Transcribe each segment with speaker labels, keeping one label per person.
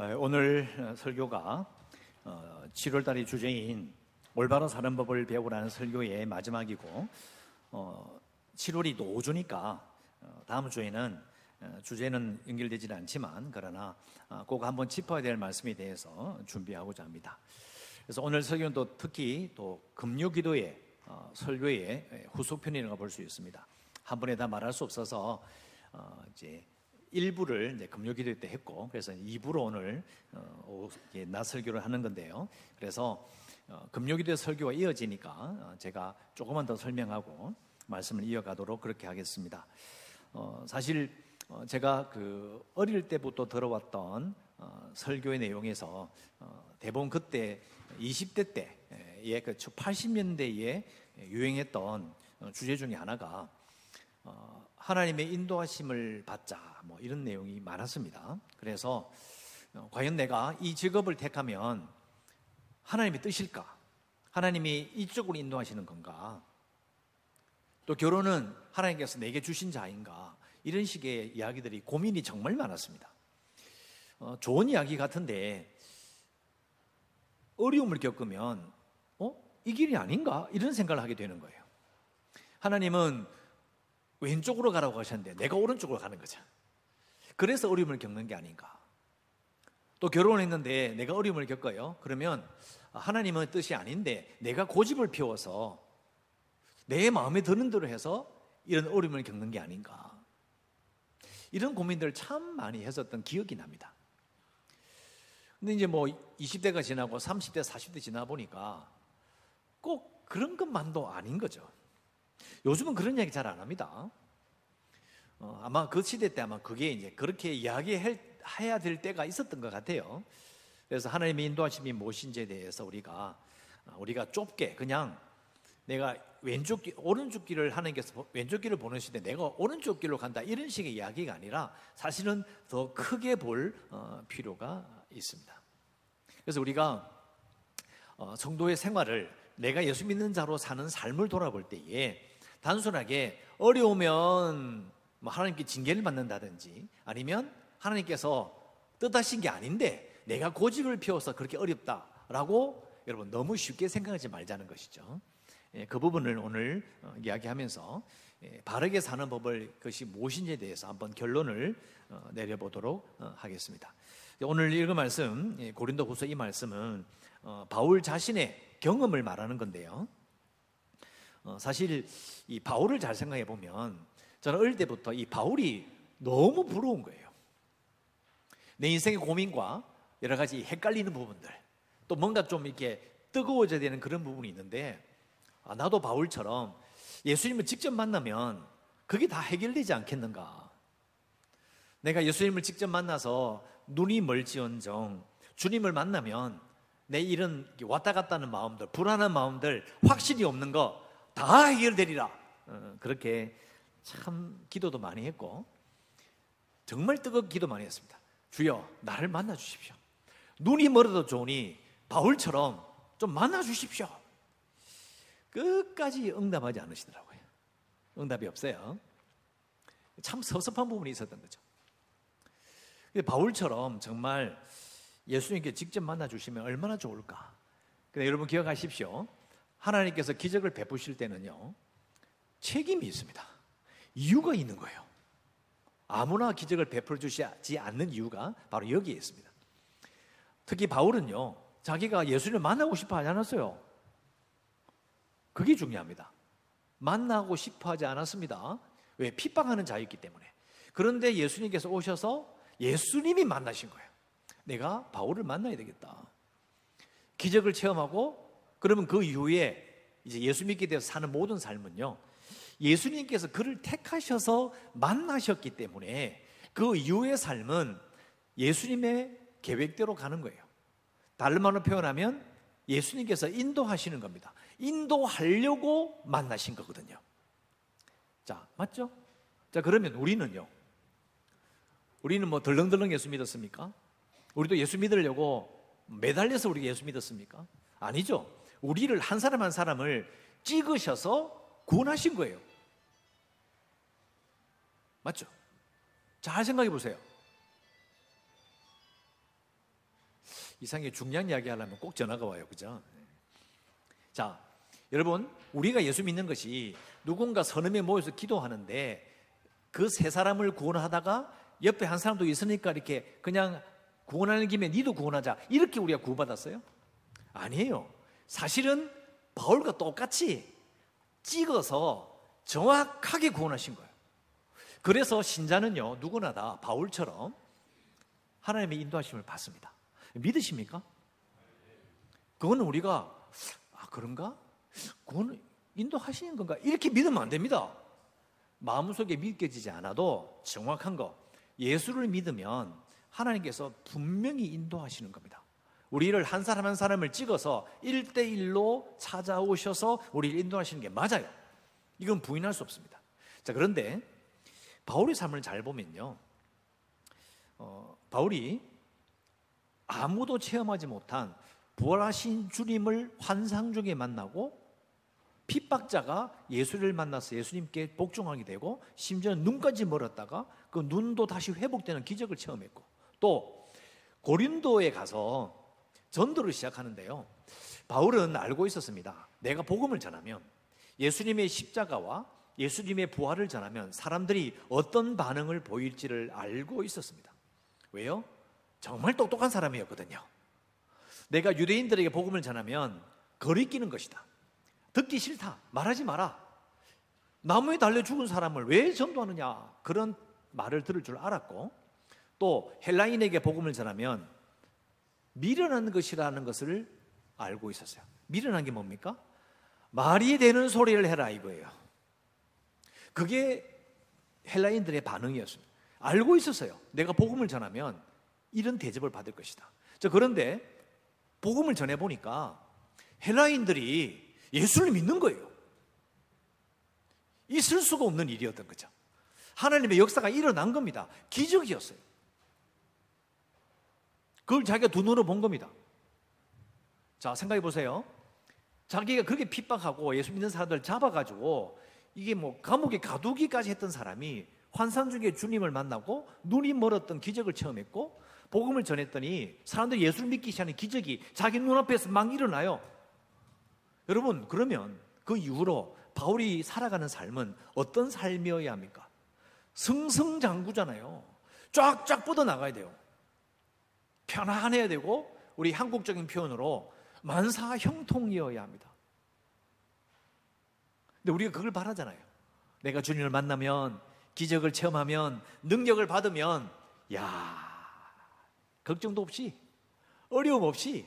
Speaker 1: 어, 오늘 설교가 7월 달의 어, 주제인 올바른 사는 법을 배우라는 설교의 마지막이고 7월이 어, 노주니까 다음 주에는 주제는 연결되지는 않지만 그러나 꼭 한번 짚어야 될 말씀에 대해서 준비하고자 합니다. 그래서 오늘 설교는 또 특히 또 금요기도의 설교의 후속편이라고 볼 수 있습니다. 한 번에 다 말할 수 없어서 이제 1부를 이제 금요기도 때 했고 그래서 2부로 오늘 어, 낮 설교를 하는 건데요. 그래서 어, 금요기도 설교가 이어지니까 어, 제가 조금만 더 설명하고 말씀을 이어가도록 그렇게 하겠습니다. 어, 사실 어, 제가 그 어릴 때부터 들어왔던 어, 설교의 내용에서 대부분 그때 20대 때의 그 80년대에 유행했던 주제 중에 하나가 하나님의 인도하심을 받자 뭐 이런 내용이 많았습니다. 그래서 어, 과연 내가 이 직업을 택하면 하나님의 뜻일까? 하나님이 이쪽으로 인도하시는 건가? 또 결혼은 하나님께서 내게 주신 자인가? 이런 식의 이야기들이 고민이 정말 많았습니다. 어, 좋은 이야기 같은데 어려움을 겪으면 어? 이 길이 아닌가? 이런 생각을 하게 되는 거예요. 하나님은 왼쪽으로 가라고 하셨는데 내가 오른쪽으로 가는 거죠. 그래서 어려움을 겪는 게 아닌가. 또 결혼했는데 내가 어려움을 겪어요. 그러면 하나님은 뜻이 아닌데 내가 고집을 피워서 내 마음에 드는 대로 해서 이런 어려움을 겪는 게 아닌가. 이런 고민들을 참 많이 했었던 기억이 납니다. 근데 이제 뭐 20대가 지나고 30대, 40대 지나 보니까 꼭 그런 것만도 아닌 거죠. 요즘은 그런 이야기 잘 안 합니다. 어, 아마 그 시대 때 아마 그게 이제 그렇게 이야기해야 될 때가 있었던 것 같아요. 그래서 하나님의 인도하심이 무엇인지에 대해서 우리가 어, 우리가 좁게 그냥 내가 왼쪽 길, 오른쪽 길을 하나님께서 왼쪽 길을 보내시되 내가 오른쪽 길로 간다 이런 식의 이야기가 아니라 사실은 더 크게 볼 어, 필요가 있습니다. 그래서 우리가 성도의 생활을 내가 예수 믿는 자로 사는 삶을 돌아볼 때에 단순하게 어려우면 뭐 하나님께 징계를 받는다든지 아니면 하나님께서 뜻하신 게 아닌데 내가 고집을 피워서 그렇게 어렵다라고 여러분 너무 쉽게 생각하지 말자는 것이죠. 예, 그 부분을 오늘 어, 이야기하면서 예, 바르게 사는 법을 그것이 무엇인지에 대해서 한번 결론을 어, 내려보도록 어, 하겠습니다. 오늘 읽은 말씀 고린도후서 이 말씀은 바울 자신의 경험을 말하는 건데요. 어, 사실 이 바울을 잘 생각해 보면 저는 어릴 때부터 이 바울이 너무 부러운 거예요. 내 인생의 고민과 여러 가지 헷갈리는 부분들, 또 뭔가 좀 이렇게 뜨거워져야 되는 그런 부분이 있는데, 아, 나도 바울처럼 예수님을 직접 만나면 그게 다 해결되지 않겠는가? 내가 예수님을 직접 만나서 눈이 멀지언정 주님을 만나면 내 이런 왔다 갔다 하는 마음들, 불안한 마음들, 확실히 없는 거 다 해결되리라. 어, 그렇게 참 기도도 많이 했고, 정말 뜨겁게 기도 많이 했습니다. 주여, 나를 만나 주십시오. 눈이 멀어도 좋으니 바울처럼 좀 만나 주십시오. 끝까지 응답하지 않으시더라고요. 응답이 없어요. 참 섭섭한 부분이 있었던 거죠. 바울처럼 정말 예수님께 직접 만나 주시면 얼마나 좋을까. 근데 여러분 기억하십시오. 하나님께서 기적을 베푸실 때는요, 책임이 있습니다. 이유가 있는 거예요. 아무나 기적을 베풀어 주시지 않는 이유가 바로 여기에 있습니다. 특히 바울은요, 자기가 예수님을 만나고 싶어 하지 않았어요. 그게 중요합니다. 만나고 싶어 하지 않았습니다. 왜? 핍박하는 자였기 때문에. 그런데 예수님께서 오셔서 예수님이 만나신 거예요. 내가 바울을 만나야 되겠다. 기적을 체험하고 그러면 그 이후에 이제 예수 믿게 되어 사는 모든 삶은요. 예수님께서 그를 택하셔서 만나셨기 때문에 그 이후의 삶은 예수님의 계획대로 가는 거예요. 다른 말로 표현하면 예수님께서 인도하시는 겁니다. 인도하려고 만나신 거거든요. 자, 맞죠? 자, 그러면 우리는요. 우리는 뭐 덜렁덜렁 예수 믿었습니까? 우리도 예수 믿으려고 매달려서 우리가 예수 믿었습니까? 아니죠. 우리를 한 사람 한 사람을 찍으셔서 구원하신 거예요. 맞죠? 잘 생각해 보세요. 이상하게 중요한 이야기 하려면 꼭 전화가 와요. 그죠? 자, 여러분, 우리가 예수 믿는 것이 누군가 명 모여서 기도하는데 그 세 사람을 구원하다가 옆에 한 사람도 있으니까 이렇게 그냥 구원하는 김에 니도 구원하자. 이렇게 우리가 구원받았어요? 아니에요. 사실은 바울과 똑같이 찍어서 정확하게 구원하신 거예요. 그래서 신자는요, 누구나 다 바울처럼 하나님의 인도하심을 받습니다. 믿으십니까? 그거는 우리가, 아, 그런가? 그거는 인도하시는 건가? 이렇게 믿으면 안 됩니다. 마음속에 믿겨지지 않아도 정확한 거, 예수를 믿으면 하나님께서 분명히 인도하시는 겁니다. 우리를 한 사람 한 사람을 찍어서 1대1로 찾아오셔서 우리를 인도하시는 게 맞아요. 이건 부인할 수 없습니다. 자, 그런데 바울의 삶을 잘 보면요. 어, 바울이 아무도 체험하지 못한 부활하신 주님을 환상 중에 만나고 핍박자가 예수를 만나서 예수님께 복종하게 되고 심지어 눈까지 멀었다가 그 눈도 다시 회복되는 기적을 체험했고 또 고린도에 가서 전도를 시작하는데요. 바울은 알고 있었습니다. 내가 복음을 전하면 예수님의 십자가와 예수님의 부활을 전하면 사람들이 어떤 반응을 보일지를 알고 있었습니다. 왜요? 정말 똑똑한 사람이었거든요. 내가 유대인들에게 복음을 전하면 거리끼는 것이다. 듣기 싫다. 말하지 마라. 나무에 달려 죽은 사람을 왜 전도하느냐. 그런 말을 들을 줄 알았고 또 헬라인에게 복음을 전하면 미련한 것이라는 것을 알고 있었어요. 미련한 게 뭡니까? 말이 되는 소리를 해라 이거예요. 그게 헬라인들의 반응이었습니다. 알고 있었어요. 내가 복음을 전하면 이런 대접을 받을 것이다. 자, 그런데 복음을 전해 보니까 헬라인들이 예수를 믿는 거예요. 있을 수가 없는 일이었던 거죠. 하나님의 역사가 일어난 겁니다. 기적이었어요. 그걸 자기가 두 눈으로 본 겁니다. 자, 생각해 보세요. 자기가 그렇게 핍박하고 예수 믿는 사람들 잡아가지고 이게 뭐 감옥에 가두기까지 했던 사람이 환상 중에 주님을 만나고 눈이 멀었던 기적을 체험했고 복음을 전했더니 사람들이 예수를 믿기 시작하는 기적이 자기 눈앞에서 막 일어나요. 여러분, 그러면 그 이후로 바울이 살아가는 삶은 어떤 삶이어야 합니까? 승승장구잖아요. 쫙쫙 뻗어 나가야 돼요. 편안해야 되고 우리 한국적인 표현으로 만사 형통이어야 합니다. 근데 우리가 그걸 바라잖아요. 내가 주님을 만나면 기적을 체험하면 능력을 받으면 야 걱정도 없이 어려움 없이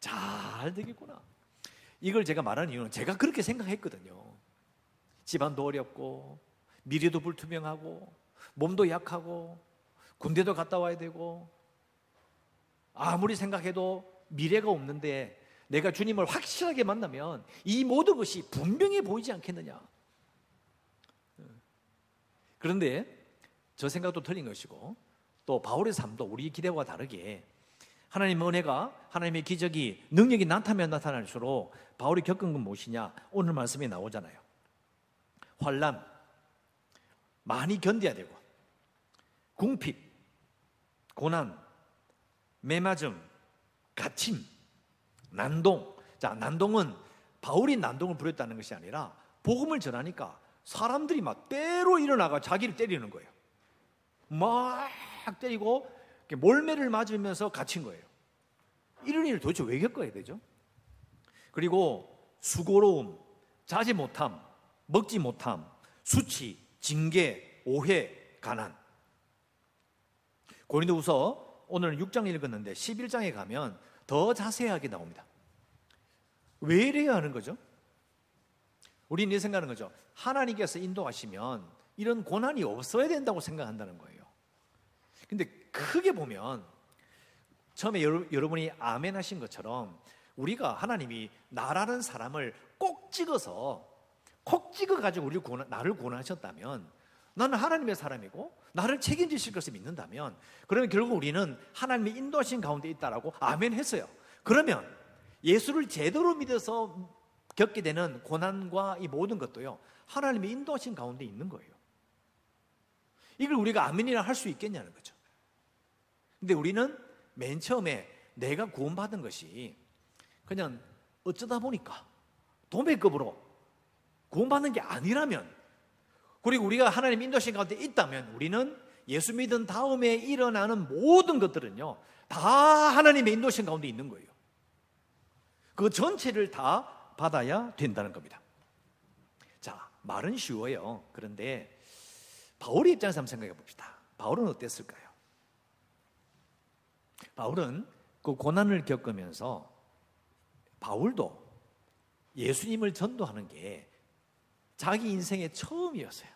Speaker 1: 잘 되겠구나. 이걸 제가 말하는 이유는 제가 그렇게 생각했거든요. 집안도 어렵고 미래도 불투명하고 몸도 약하고 군대도 갔다 와야 되고 아무리 생각해도 미래가 없는데 내가 주님을 확실하게 만나면 이 모든 것이 분명해 보이지 않겠느냐. 그런데 저 생각도 틀린 것이고 또 바울의 삶도 우리 기대와 다르게 하나님의 은혜가 하나님의 기적이 능력이 나타나면 나타날수록 바울이 겪은 건 무엇이냐? 오늘 말씀에 나오잖아요. 환란 많이 견뎌야 되고 궁핍, 고난, 매맞음, 갇힘, 난동. 자, 난동은 바울이 난동을 부렸다는 것이 아니라 복음을 전하니까 사람들이 막 때로 일어나가 자기를 때리는 거예요. 막 때리고 몰매를 맞으면서 갇힌 거예요. 이런 일을 도대체 왜 겪어야 되죠? 그리고 수고로움, 자지 못함, 먹지 못함, 수치, 징계, 오해, 가난. 고린도후서 오늘 6장 읽었는데 11장에 가면 더 자세하게 나옵니다. 왜 이래야 하는 거죠? 우리는 이 생각하는 거죠. 하나님께서 인도하시면 이런 고난이 없어야 된다고 생각한다는 거예요. 근데 크게 보면 처음에 여러 분이 아멘 하신 것처럼 우리가 하나님이 나라는 사람을 꼭 찍어서 콕 찍어 가지고 구원, 나를 구원하셨다면 나는 하나님의 사람이고 나를 책임지실 것을 믿는다면 그러면 결국 우리는 하나님의 인도하신 가운데 있다라고 아멘 했어요. 그러면 예수를 제대로 믿어서 겪게 되는 고난과 이 모든 것도요. 하나님의 인도하신 가운데 있는 거예요. 이걸 우리가 아멘이라 할 수 있겠냐는 거죠. 근데 우리는 맨 처음에 내가 구원받은 것이 그냥 어쩌다 보니까 도매급으로 구원받는 게 아니라면 그리고 우리가 하나님 인도신 가운데 있다면 우리는 예수 믿은 다음에 일어나는 모든 것들은요 다 하나님의 인도신 가운데 있는 거예요. 그 전체를 다 받아야 된다는 겁니다. 자, 말은 쉬워요. 그런데 바울의 입장에서 한번 생각해 봅시다. 바울은 어땠을까요? 바울은 그 고난을 겪으면서 바울도 예수님을 전도하는 게 자기 인생의 처음이었어요.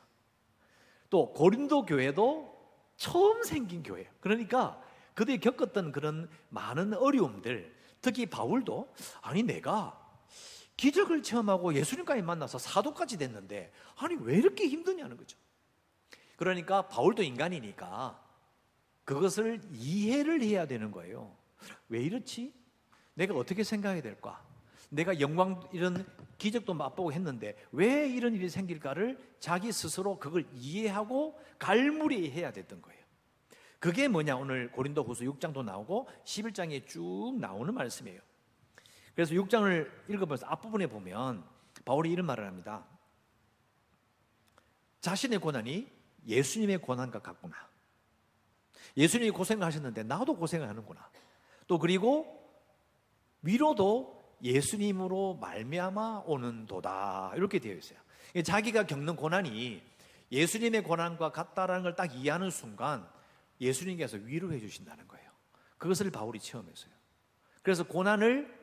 Speaker 1: 또 고린도 교회도 처음 생긴 교회예요. 그러니까 그들이 겪었던 그런 많은 어려움들, 특히 바울도 아니 내가 기적을 체험하고 예수님까지 만나서 사도까지 됐는데 아니 왜 이렇게 힘드냐는 거죠. 그러니까 바울도 인간이니까 그것을 이해를 해야 되는 거예요. 왜 이렇지? 내가 어떻게 생각해야 될까? 내가 영광 이런 기적도 맛보고 했는데 왜 이런 일이 생길까를 자기 스스로 그걸 이해하고 갈무리해야 됐던 거예요. 그게 뭐냐 오늘 고린도 후서 6장도 나오고 11장에 쭉 나오는 말씀이에요. 그래서 6장을 읽어보면서 앞부분에 보면 바울이 이런 말을 합니다. 자신의 고난이 예수님의 고난과 같구나. 예수님이 고생을 하셨는데 나도 고생을 하는구나. 또 그리고 위로도 예수님으로 말미암아 오는 도다 이렇게 되어 있어요. 자기가 겪는 고난이 예수님의 고난과 같다라는 걸 딱 이해하는 순간 예수님께서 위로해 주신다는 거예요. 그것을 바울이 체험했어요. 그래서 고난을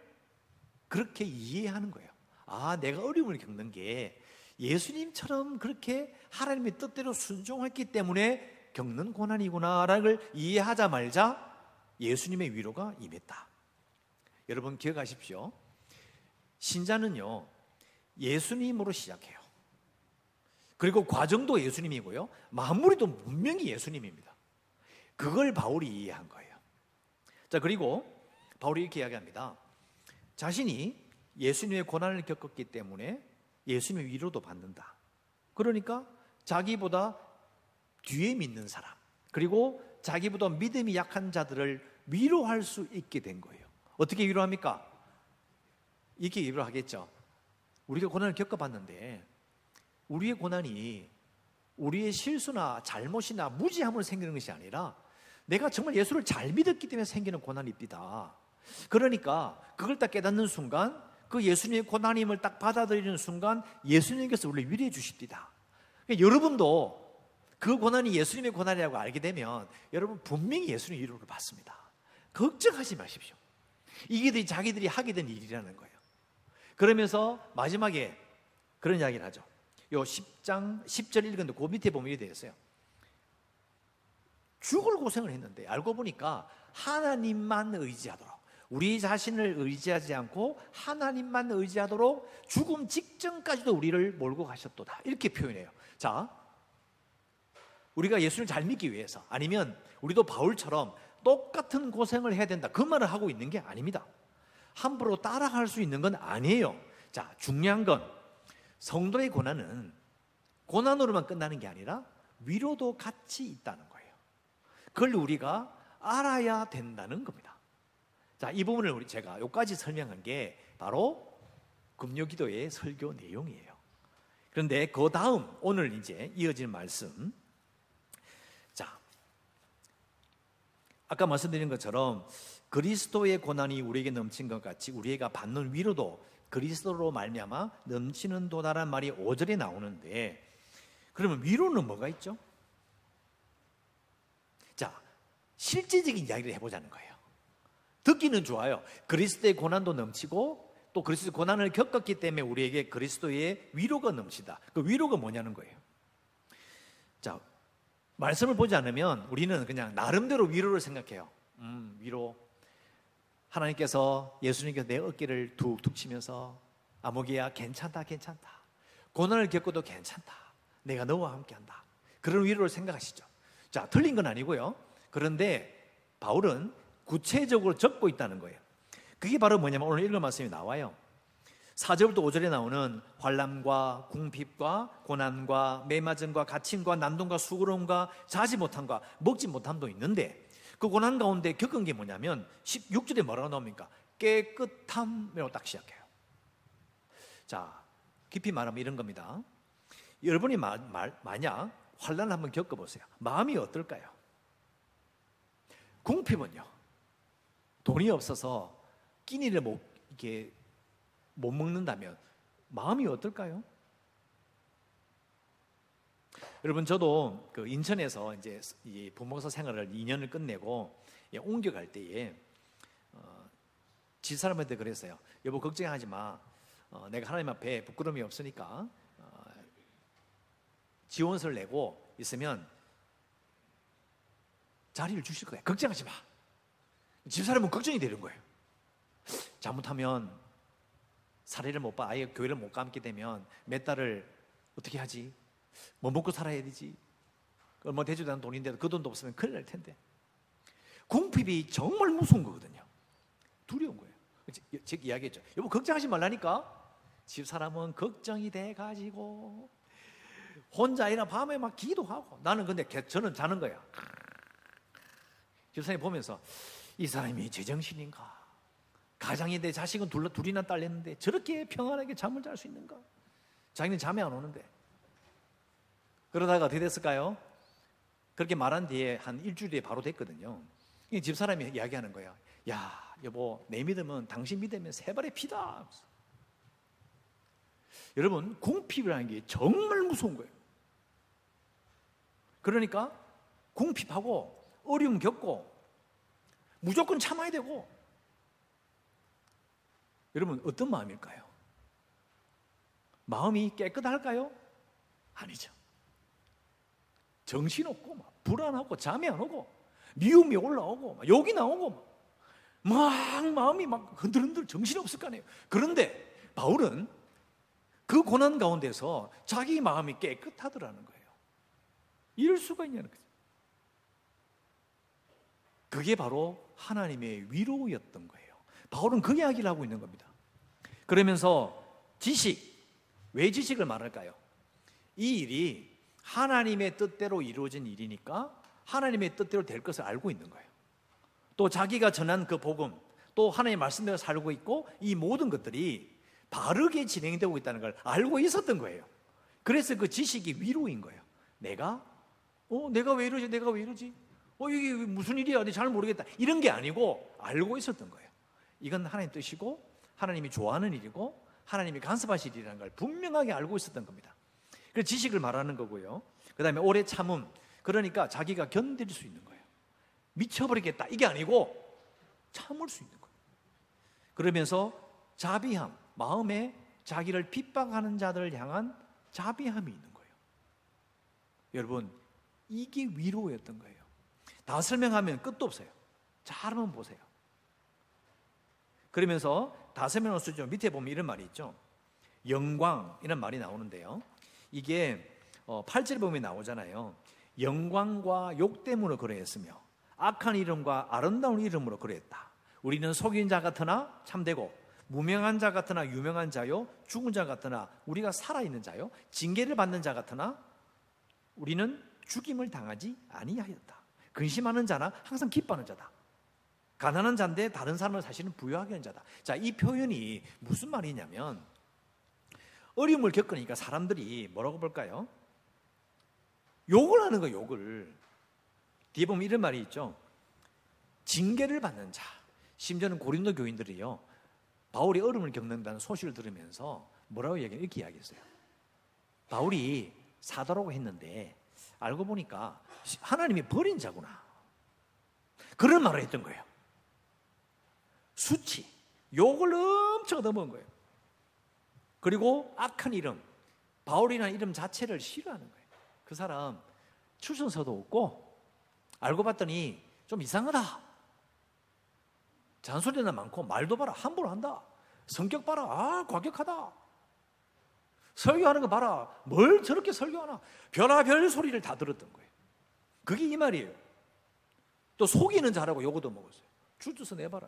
Speaker 1: 그렇게 이해하는 거예요. 아, 내가 어려움을 겪는 게 예수님처럼 그렇게 하나님의 뜻대로 순종했기 때문에 겪는 고난이구나라는 걸 이해하자 말자 예수님의 위로가 임했다. 여러분 기억하십시오. 신자는요, 예수님으로 시작해요. 그리고 과정도 예수님이고요. 마무리도 분명히 예수님입니다. 그걸 바울이 이해한 거예요. 자, 그리고 바울이 이렇게 이야기합니다. 자신이 예수님의 고난을 겪었기 때문에 예수님의 위로도 받는다. 그러니까 자기보다 뒤에 믿는 사람, 그리고 자기보다 믿음이 약한 자들을 위로할 수 있게 된 거예요. 어떻게 위로합니까? 이렇게 위로하겠죠. 우리가 고난을 겪어봤는데 우리의 고난이 우리의 실수나 잘못이나 무지함으로 생기는 것이 아니라 내가 정말 예수를 잘 믿었기 때문에 생기는 고난입니다. 그러니까 그걸 딱 깨닫는 순간 그 예수님의 고난임을 딱 받아들이는 순간 예수님께서 우리를 위로해 주십니다. 그러니까 여러분도 그 고난이 예수님의 고난이라고 알게 되면 여러분 분명히 예수님의 위로를 받습니다. 걱정하지 마십시오. 이게 자기들이 하게 된 일이라는 거예요. 그러면서 마지막에 그런 이야기를 하죠. 요 10장 10절 읽었는데 그 밑에 보면 이렇게 되어 있어요. 죽을 고생을 했는데 알고 보니까 하나님만 의지하도록 우리 자신을 의지하지 않고 하나님만 의지하도록 죽음 직전까지도 우리를 몰고 가셨도다. 이렇게 표현해요. 자, 우리가 예수를 잘 믿기 위해서 아니면 우리도 바울처럼 똑같은 고생을 해야 된다. 그 말을 하고 있는 게 아닙니다. 함부로 따라갈 수 있는 건 아니에요. 자, 중요한 건 성도의 고난은 고난으로만 끝나는 게 아니라 위로도 같이 있다는 거예요. 그걸 우리가 알아야 된다는 겁니다. 자, 이 부분을 우리 제가 여기까지 설명한 게 바로 금요기도의 설교 내용이에요. 그런데 그 다음 오늘 이제 이어질 말씀. 자, 아까 말씀드린 것처럼 그리스도의 고난이 우리에게 넘친 것 같이 우리가 받는 위로도 그리스도로 말미암아 넘치는 도다란 말이 5절에 나오는데 그러면 위로는 뭐가 있죠? 자, 실제적인 이야기를 해보자는 거예요. 듣기는 좋아요. 그리스도의 고난도 넘치고 또 그리스도의 고난을 겪었기 때문에 우리에게 그리스도의 위로가 넘치다. 그 위로가 뭐냐는 거예요. 자, 말씀을 보지 않으면 우리는 그냥 나름대로 위로를 생각해요. 음, 위로. 하나님께서 예수님께서 내 어깨를 툭툭 치면서 아무개야 괜찮다, 괜찮다. 고난을 겪어도 괜찮다. 내가 너와 함께한다. 그런 위로를 생각하시죠. 자, 틀린 건 아니고요. 그런데 바울은 구체적으로 적고 있다는 거예요. 그게 바로 뭐냐면 오늘 읽은 말씀이 나와요. 4절부터 5절에 나오는 환란과 궁핍과 고난과 매맞음과 갇힘과 난동과 수고로움과 자지 못함과 먹지 못함도 있는데 그 고난 가운데 겪은 게 뭐냐면 16절에 뭐라고 나옵니까? 깨끗함이라고 딱 시작해요. 자, 깊이 말하면 이런 겁니다. 여러분이 마, 말, 만약 환란을 한번 겪어보세요. 마음이 어떨까요? 궁핍은요. 돈이 없어서 끼니를 못, 이게 못 먹는다면 마음이 어떨까요? 여러분 저도 그 인천에서 이제 이 부목사 생활을 2년을 끝내고 옮겨갈 때에 어, 집사람한테 그랬어요. 여보 걱정하지 마. 어, 내가 하나님 앞에 부끄러움이 없으니까 어, 지원서를 내고 있으면 자리를 주실 거야. 걱정하지 마. 집사람은 걱정이 되는 거예요. 잘못하면 사례를 못 봐, 아예 교회를 못 감게 되면 몇 달을 어떻게 하지? 뭐 먹고 살아야 되지? 얼마 되지도 않은 돈인데도 그 돈도 없으면 큰일 날 텐데. 궁핍이 정말 무서운 거거든요. 두려운 거예요. 제가 이야기했죠. 여보, 걱정하지 말라니까. 집 사람은 걱정이 돼 가지고 혼자 일어 밤에 막 기도하고 나는 근데 저는 자는 거야. 집사님 보면서 이 사람이 제정신인가? 가장인데 자식은 둘, 둘이나 딸렸는데 저렇게 평안하게 잠을 잘 수 있는가? 자기는 잠이 안 오는데. 그러다가 어떻게 됐을까요? 그렇게 말한 뒤에 한 일주일 뒤에 바로 됐거든요. 집사람이 이야기하는 거야. 야, 여보, 내 믿음은 당신 믿으면 세 발의 피다. 여러분, 궁핍이라는 게 정말 무서운 거예요. 그러니까 궁핍하고 어려움 겪고 무조건 참아야 되고 여러분 어떤 마음일까요? 마음이 깨끗할까요? 아니죠. 정신없고 막 불안하고 잠이 안 오고 미움이 올라오고 막 욕이 나오고 막, 막 마음이 막 흔들흔들 정신이 없을 거 아니에요. 그런데 바울은 그 고난 가운데서 자기 마음이 깨끗하더라는 거예요. 이럴 수가 있냐는 거죠. 그게 바로 하나님의 위로였던 거예요. 바울은 그 이야기를 하고 있는 겁니다. 그러면서 지식, 왜 지식을 말할까요? 이 일이 하나님의 뜻대로 이루어진 일이니까 하나님의 뜻대로 될 것을 알고 있는 거예요. 또 자기가 전한 그 복음, 또 하나님의 말씀대로 살고 있고 이 모든 것들이 바르게 진행되고 있다는 걸 알고 있었던 거예요. 그래서 그 지식이 위로인 거예요. 내가 어, 내가 왜 이러지? 내가 왜 이러지? 어, 이게 무슨 일이야? 잘 모르겠다. 이런 게 아니고 알고 있었던 거예요. 이건 하나님 뜻이고 하나님이 좋아하는 일이고 하나님이 간섭하실 일이라는 걸 분명하게 알고 있었던 겁니다. 그 지식을 말하는 거고요. 그 다음에 오래 참음. 그러니까 자기가 견딜 수 있는 거예요. 미쳐버리겠다. 이게 아니고 참을 수 있는 거예요. 그러면서 자비함, 마음에 자기를 핍박하는 자들을 향한 자비함이 있는 거예요. 여러분, 이게 위로였던 거예요. 다 설명하면 끝도 없어요. 잘 한번 보세요. 그러면서 다 설명할 수 있죠. 밑에 보면 이런 말이 있죠. 영광 이런 말이 나오는데요. 이게 8절 어, 보면 나오잖아요. 영광과 욕 때문에 그러했으며 악한 이름과 아름다운 이름으로 그러했다. 우리는 속인 자 같으나 참되고 무명한 자 같으나 유명한 자요 죽은 자 같으나 우리가 살아 있는 자요 징계를 받는 자 같으나 우리는 죽임을 당하지 아니하였다. 근심하는 자나 항상 기뻐하는 자다. 가난한 자인데 다른 사람을 사실은 부유하게 하는 자다. 자, 이 표현이 무슨 말이냐면 어려움을 겪으니까 사람들이 뭐라고 볼까요? 욕을 하는 거 욕을. 뒤에 보면 이런 말이 있죠. 징계를 받는 자. 심지어는 고린도 교인들이요. 바울이 어려움을 겪는다는 소식을 들으면서 뭐라고 얘기해 이렇게 이야기했어요. 바울이 사도라고 했는데 알고 보니까 하나님이 버린 자구나. 그런 말을 했던 거예요. 수치, 욕을 엄청 얻어먹은 거예요. 그리고 악한 이름, 바울이라는 이름 자체를 싫어하는 거예요. 그 사람 출신서도 없고 알고 봤더니 좀 이상하다. 잔소리나 많고 말도 봐라 함부로 한다. 성격 봐라 아 과격하다. 설교하는 거 봐라 뭘 저렇게 설교하나 별아별 소리를 다 들었던 거예요. 그게 이 말이에요. 또 속이는 자라고 요거도 먹었어요. 줄주서 내봐라.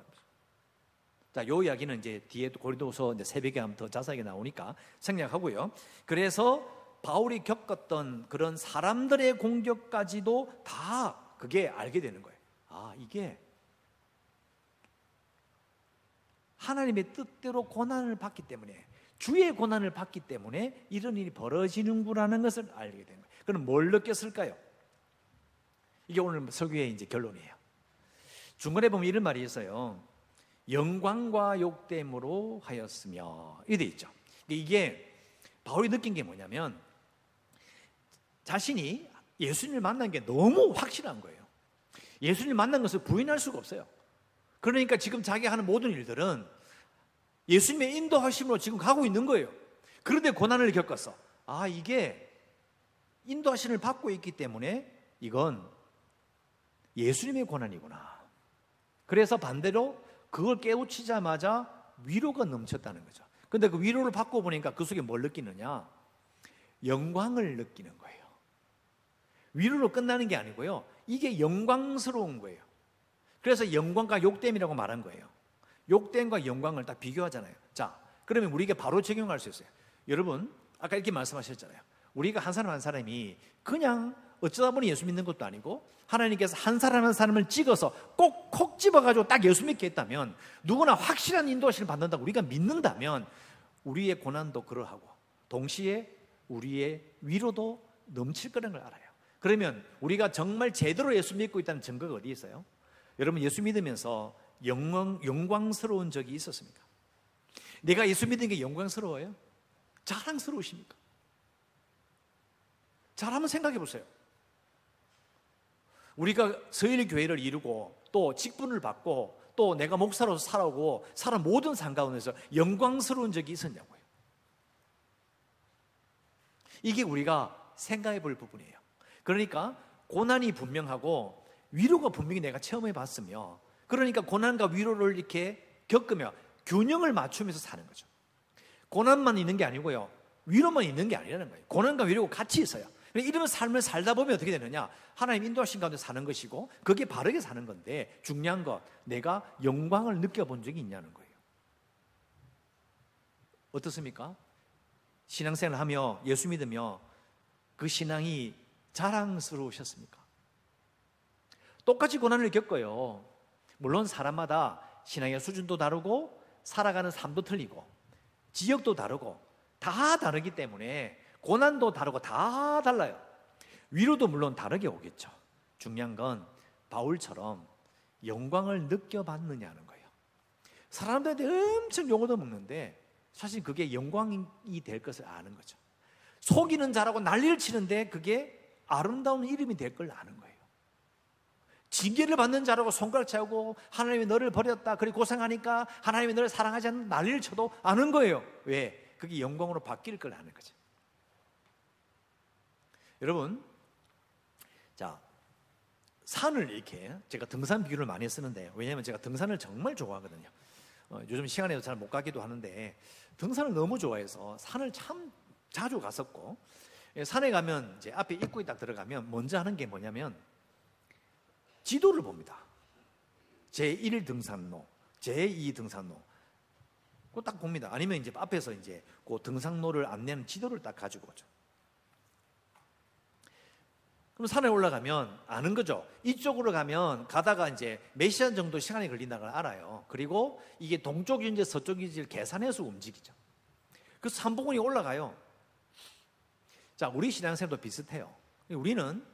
Speaker 1: 자, 요 이야기는 이제 뒤에 고린도서 이제 새벽에 하면 더 자세하게 나오니까 생략하고요. 그래서 바울이 겪었던 그런 사람들의 공격까지도 다 그게 알게 되는 거예요. 아, 이게 하나님의 뜻대로 고난을 받기 때문에 주의 고난을 받기 때문에 이런 일이 벌어지는구라는 것을 알게 된 거예요. 그럼 뭘 느꼈을까요? 이게 오늘 설교의 이제 결론이에요. 중간에 보면 이런 말이 있어요. 영광과 욕됨으로 하였으며 이돼 있죠. 이게 바울이 느낀 게 뭐냐면 자신이 예수님을 만난 게 너무 확실한 거예요. 예수님을 만난 것을 부인할 수가 없어요. 그러니까 지금 자기 하는 모든 일들은 예수님의 인도하심으로 지금 가고 있는 거예요. 그런데 고난을 겪었어. 아, 이게 인도하심을 받고 있기 때문에 이건 예수님의 고난이구나. 그래서 반대로 그걸 깨우치자마자 위로가 넘쳤다는 거죠. 근데 그 위로를 받고 보니까 그 속에 뭘 느끼느냐? 영광을 느끼는 거예요. 위로로 끝나는 게 아니고요. 이게 영광스러운 거예요. 그래서 영광과 욕됨이라고 말한 거예요. 욕됨과 영광을 딱 비교하잖아요. 자, 그러면 우리가 바로 적용할 수 있어요. 여러분, 아까 이렇게 말씀하셨잖아요. 우리가 한 사람 한 사람이 그냥 어쩌다 보니 예수 믿는 것도 아니고 하나님께서 한 사람 한 사람을 찍어서 꼭 콕 집어가지고 딱 예수 믿게 했다면 누구나 확실한 인도하심을 받는다고 우리가 믿는다면 우리의 고난도 그러하고 동시에 우리의 위로도 넘칠 거라는 걸 알아요. 그러면 우리가 정말 제대로 예수 믿고 있다는 증거가 어디 있어요? 여러분 예수 믿으면서 영광, 영광스러운 적이 있었습니까? 내가 예수 믿는 게 영광스러워요? 자랑스러우십니까? 잘 한번 생각해 보세요. 우리가 서일 교회를 이루고 또 직분을 받고 또 내가 목사로서 살아오고 살아 모든 상 가운데서 영광스러운 적이 있었냐고요. 이게 우리가 생각해 볼 부분이에요. 그러니까 고난이 분명하고 위로가 분명히 내가 체험해 봤으며 그러니까 고난과 위로를 이렇게 겪으며 균형을 맞추면서 사는 거죠. 고난만 있는 게 아니고요. 위로만 있는 게 아니라는 거예요. 고난과 위로가 같이 있어요. 이러면 삶을 살다 보면 어떻게 되느냐? 하나님 인도하신 가운데 사는 것이고 그게 바르게 사는 건데 중요한 것 내가 영광을 느껴본 적이 있냐는 거예요. 어떻습니까? 신앙생활 하며 예수 믿으며 그 신앙이 자랑스러우셨습니까? 똑같이 고난을 겪어요. 물론 사람마다 신앙의 수준도 다르고 살아가는 삶도 틀리고 지역도 다르고 다 다르기 때문에 고난도 다르고 다 달라요. 위로도 물론 다르게 오겠죠. 중요한 건 바울처럼 영광을 느껴봤느냐는 거예요. 사람들한테 엄청 용어도 먹는데 사실 그게 영광이 될 것을 아는 거죠. 속이는 자라고 난리를 치는데 그게 아름다운 이름이 될 걸 아는 거예요. 징계를 받는 자라고 손가락 채우고 하나님이 너를 버렸다. 그리 고생하니까 하나님이 너를 사랑하지 않는 난리를 쳐도 아는 거예요. 왜? 그게 영광으로 바뀔 걸 아는 거죠. 여러분, 자, 산을 이렇게 제가 등산 비유를 많이 쓰는데 왜냐하면 제가 등산을 정말 좋아하거든요. 어, 요즘 시간에도 잘 못 가기도 하는데 등산을 너무 좋아해서 산을 참 자주 갔었고 예, 산에 가면 이제 앞에 입구에 딱 들어가면 먼저 하는 게 뭐냐면 지도를 봅니다. 제1 등산로, 제2 등산로. 그거 딱 봅니다. 아니면 이제 앞에서 이제 그 등산로를 안내하는 지도를 딱 가지고 오죠. 그럼 산에 올라가면 아는 거죠. 이쪽으로 가면 가다가 이제 몇 시간 정도 시간이 걸린다는 걸 알아요. 그리고 이게 동쪽인지 서쪽인지 계산해서 움직이죠. 그래서 삼봉원이 올라가요. 자, 우리 신앙생도 비슷해요. 우리는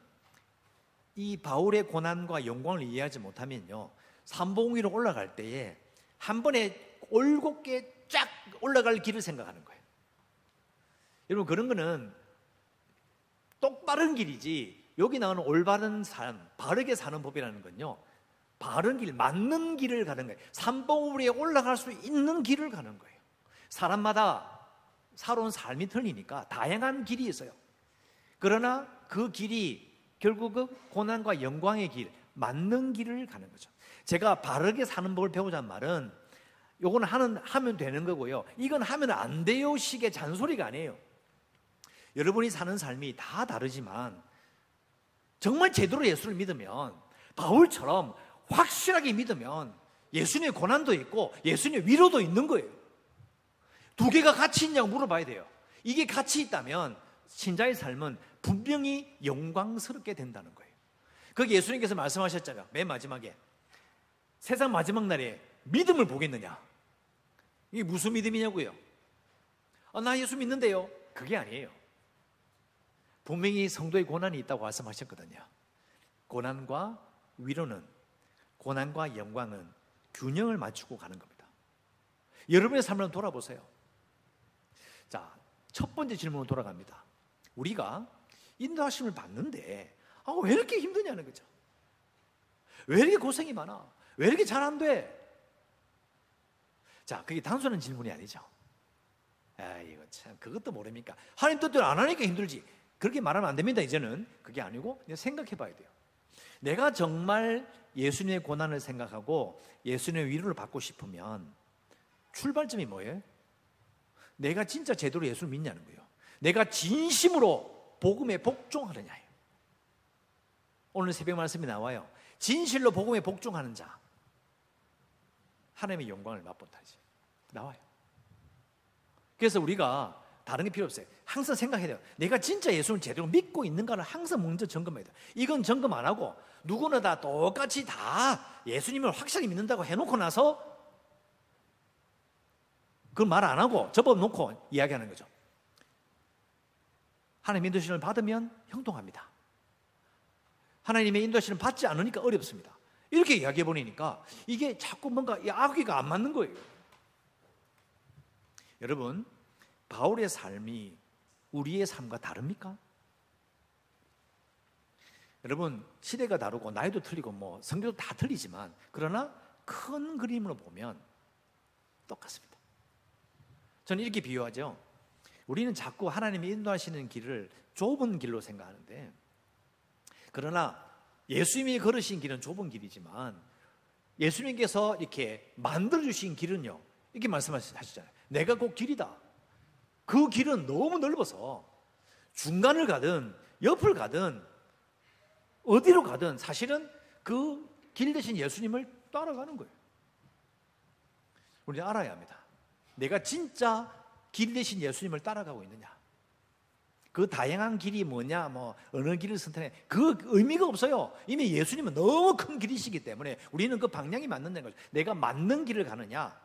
Speaker 1: 이 바울의 고난과 영광을 이해하지 못하면요. 삼봉위로 올라갈 때에 한 번에 올곧게 쫙 올라갈 길을 생각하는 거예요. 여러분 그런 거는 똑바른 길이지 여기 나오는 올바른 삶, 바르게 사는 법이라는 건요. 바른 길, 맞는 길을 가는 거예요. 삼봉우리에 올라갈 수 있는 길을 가는 거예요. 사람마다 살아온 삶이 틀리니까 다양한 길이 있어요. 그러나 그 길이 결국은 고난과 영광의 길, 맞는 길을 가는 거죠. 제가 바르게 사는 법을 배우자는 말은 요거는 하는, 하면 되는 거고요. 이건 하면 안 돼요 식의 잔소리가 아니에요. 여러분이 사는 삶이 다 다르지만 정말 제대로 예수를 믿으면 바울처럼 확실하게 믿으면 예수님의 고난도 있고 예수님의 위로도 있는 거예요. 두 개가 같이 있냐고 물어봐야 돼요. 이게 같이 있다면 신자의 삶은 분명히 영광스럽게 된다는 거예요. 거기 예수님께서 말씀하셨잖아요. 맨 마지막에 세상 마지막 날에 믿음을 보겠느냐? 이게 무슨 믿음이냐고요? 아, 나 예수 믿는데요. 그게 아니에요. 분명히 성도의 고난이 있다고 말씀하셨거든요. 고난과 위로는 고난과 영광은 균형을 맞추고 가는 겁니다. 여러분의 삶을 돌아보세요. 자, 첫 번째 질문으로 돌아갑니다. 우리가 인도하심을 받는데 아, 왜 이렇게 힘드냐는 거죠. 왜 이렇게 고생이 많아? 왜 이렇게 잘 안 돼? 자, 그게 단순한 질문이 아니죠. 아, 이거 참 그것도 모릅니까? 하나님 뜻대로 안 하니까 힘들지. 그렇게 말하면 안 됩니다. 이제는 그게 아니고 생각해 봐야 돼요. 내가 정말 예수님의 고난을 생각하고 예수님의 위로를 받고 싶으면 출발점이 뭐예요? 내가 진짜 제대로 예수를 믿냐는 거예요. 내가 진심으로 복음에 복종하느냐예요. 오늘 새벽 말씀이 나와요. 진실로 복음에 복종하는 자 하나님의 영광을 맛본다지 나와요. 그래서 우리가 다른 게 필요 없어요. 항상 생각해야 돼요. 내가 진짜 예수를 제대로 믿고 있는가를 항상 먼저 점검해야 돼요. 이건 점검 안 하고 누구나 다 똑같이 다 예수님을 확실히 믿는다고 해놓고 나서 그걸 말안 하고 접어놓고 이야기하는 거죠. 하나님 인도신을 받으면 형통합니다. 하나님의 인도신을 받지 않으니까 어렵습니다. 이렇게 이야기해 보니까 이게 자꾸 뭔가 악기가 안 맞는 거예요. 여러분, 바울의 삶이 우리의 삶과 다릅니까? 여러분, 시대가 다르고 나이도 틀리고 뭐 성격도 다 틀리지만 그러나 큰 그림으로 보면 똑같습니다. 저는 이렇게 비유하죠. 우리는 자꾸 하나님이 인도하시는 길을 좁은 길로 생각하는데 그러나 예수님이 걸으신 길은 좁은 길이지만 예수님께서 이렇게 만들어 주신 길은요. 이렇게 말씀하시잖아요. 내가 곧 길이다. 그 길은 너무 넓어서 중간을 가든 옆을 가든 어디로 가든 사실은 그 길 대신 예수님을 따라가는 거예요. 우리는 알아야 합니다. 내가 진짜 길 대신 예수님을 따라가고 있느냐. 그 다양한 길이 뭐냐, 뭐, 어느 길을 선택해. 그 의미가 없어요. 이미 예수님은 너무 큰 길이시기 때문에 우리는 그 방향이 맞는다는 거죠. 내가 맞는 길을 가느냐,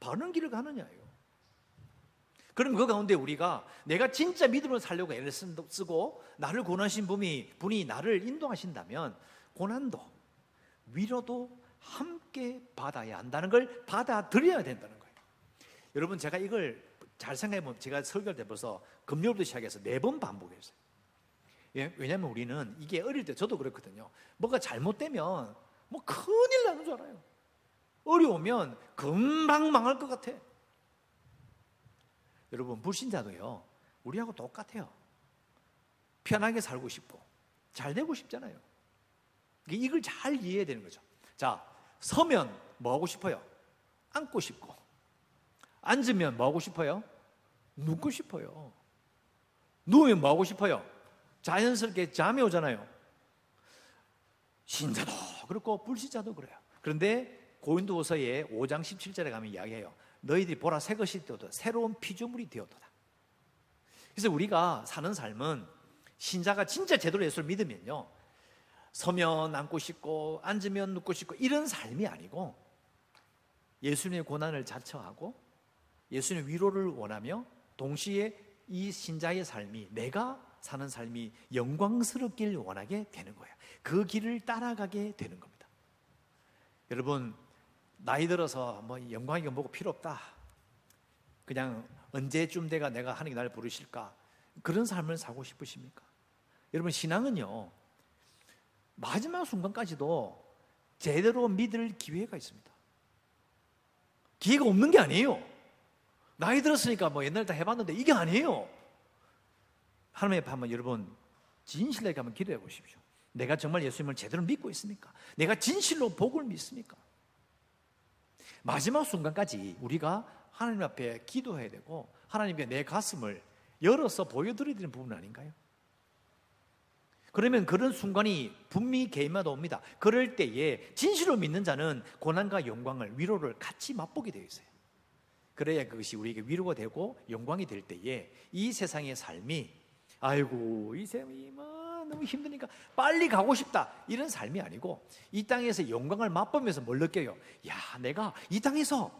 Speaker 1: 바른 길을 가느냐예요. 그럼 그 가운데 우리가 내가 진짜 믿음을 살려고 애를 쓰고 나를 고난하신 분이, 분이 나를 인도하신다면 고난도 위로도 함께 받아야 한다는 걸 받아들여야 된다는 거예요. 여러분 제가 이걸 잘 생각해 보면 제가 설교할 때 벌써 금요일부터 시작해서 네 번 반복했어요. 예? 왜냐하면 우리는 이게 어릴 때 저도 그랬거든요. 뭐가 잘못되면 뭐 큰일 나는 줄 알아요. 어려우면 금방 망할 것 같아. 여러분 불신자도요 우리하고 똑같아요. 편하게 살고 싶고 잘 되고 싶잖아요. 이걸 잘 이해해야 되는 거죠. 자 서면 뭐 하고 싶어요? 앉고 싶고 앉으면 뭐 하고 싶어요? 눕고 싶어요. 누우면 뭐 하고 싶어요? 자연스럽게 잠이 오잖아요. 신자도 그렇고 불신자도 그래요. 그런데 고인도서의 5장 17절에 가면 이야기해요. 너희들이 보라 새 것이 되어도 새로운 피조물이 되었도다. 그래서 우리가 사는 삶은 신자가 진짜 제대로 예수를 믿으면요. 서면 앉고 싶고 앉으면 눕고 싶고 이런 삶이 아니고 예수님의 고난을 자처하고 예수님의 위로를 원하며 동시에 이 신자의 삶이 내가 사는 삶이 영광스럽길 원하게 되는 거예요. 그 길을 따라가게 되는 겁니다. 여러분 나이 들어서 뭐 영광이가 뭐고 필요 없다. 그냥 언제쯤 돼가 내가 하나님 나를 부르실까? 그런 삶을 살고 싶으십니까? 여러분 신앙은요 마지막 순간까지도 제대로 믿을 기회가 있습니다. 기회가 없는 게 아니에요. 나이 들었으니까 뭐 옛날에 다 해봤는데 이게 아니에요. 하나님 앞에 한번 여러분 진실하게 한번 기도해 보십시오. 내가 정말 예수님을 제대로 믿고 있습니까? 내가 진실로 복을 믿습니까? 마지막 순간까지 우리가 하나님 앞에 기도해야 되고 하나님께 내 가슴을 열어서 보여드려야 되는 부분 아닌가요? 그러면 그런 순간이 분명히 개인마다 옵니다. 그럴 때에 진실로 믿는 자는 고난과 영광을 위로를 같이 맛보게 되어 있어요. 그래야 그것이 우리에게 위로가 되고 영광이 될 때에 이 세상의 삶이 아이고 이 삶이 뭐 너무 힘드니까 빨리 가고 싶다. 이런 삶이 아니고 이 땅에서 영광을 맛보면서 뭘 느껴요? 야, 내가 이 땅에서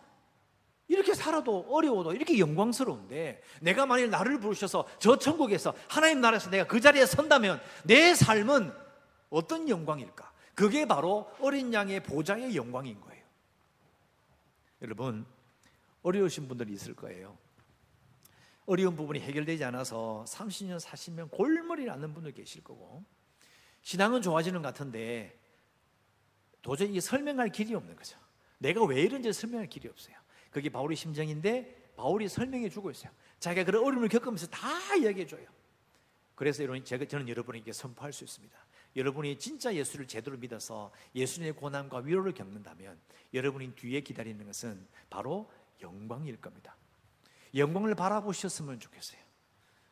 Speaker 1: 이렇게 살아도 어려워도 이렇게 영광스러운데 내가 만일 나를 부르셔서 저 천국에서 하나님 나라에서 내가 그 자리에 선다면 내 삶은 어떤 영광일까? 그게 바로 어린 양의 보좌의 영광인 거예요. 여러분, 어려우신 분들이 있을 거예요. 어려운 부분이 해결되지 않아서 30년, 40년 골머리 낳는 분들 계실 거고, 신앙은 좋아지는 것 같은데, 도저히 설명할 길이 없는 거죠. 내가 왜 이런지 설명할 길이 없어요. 그게 바울의 심정인데, 바울이 설명해 주고 있어요. 자기가 그런 어려움을 겪으면서 다 이야기해 줘요. 그래서 여러분, 제가, 저는 여러분에게 선포할 수 있습니다. 여러분이 진짜 예수를 제대로 믿어서 예수님의 고난과 위로를 겪는다면 여러분이 뒤에 기다리는 것은 바로 영광일 겁니다. 영광을 바라보셨으면 좋겠어요.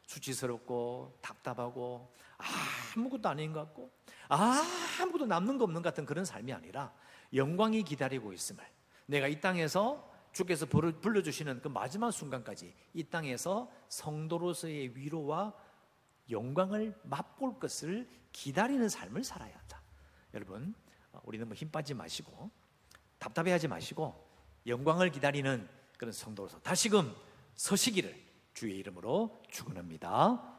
Speaker 1: 수치스럽고 답답하고 아무것도 아닌 것 같고 아무것도 남는 거 없는 것 같은 그런 삶이 아니라 영광이 기다리고 있음을 내가 이 땅에서 주께서 불러주시는 그 마지막 순간까지 이 땅에서 성도로서의 위로와 영광을 맛볼 것을 기다리는 삶을 살아야 한다. 여러분, 우리는 뭐 힘 빠지 마시고 답답해하지 마시고 영광을 기다리는 그런 성도로서 다시금 서시기를 주의 이름으로 축원합니다.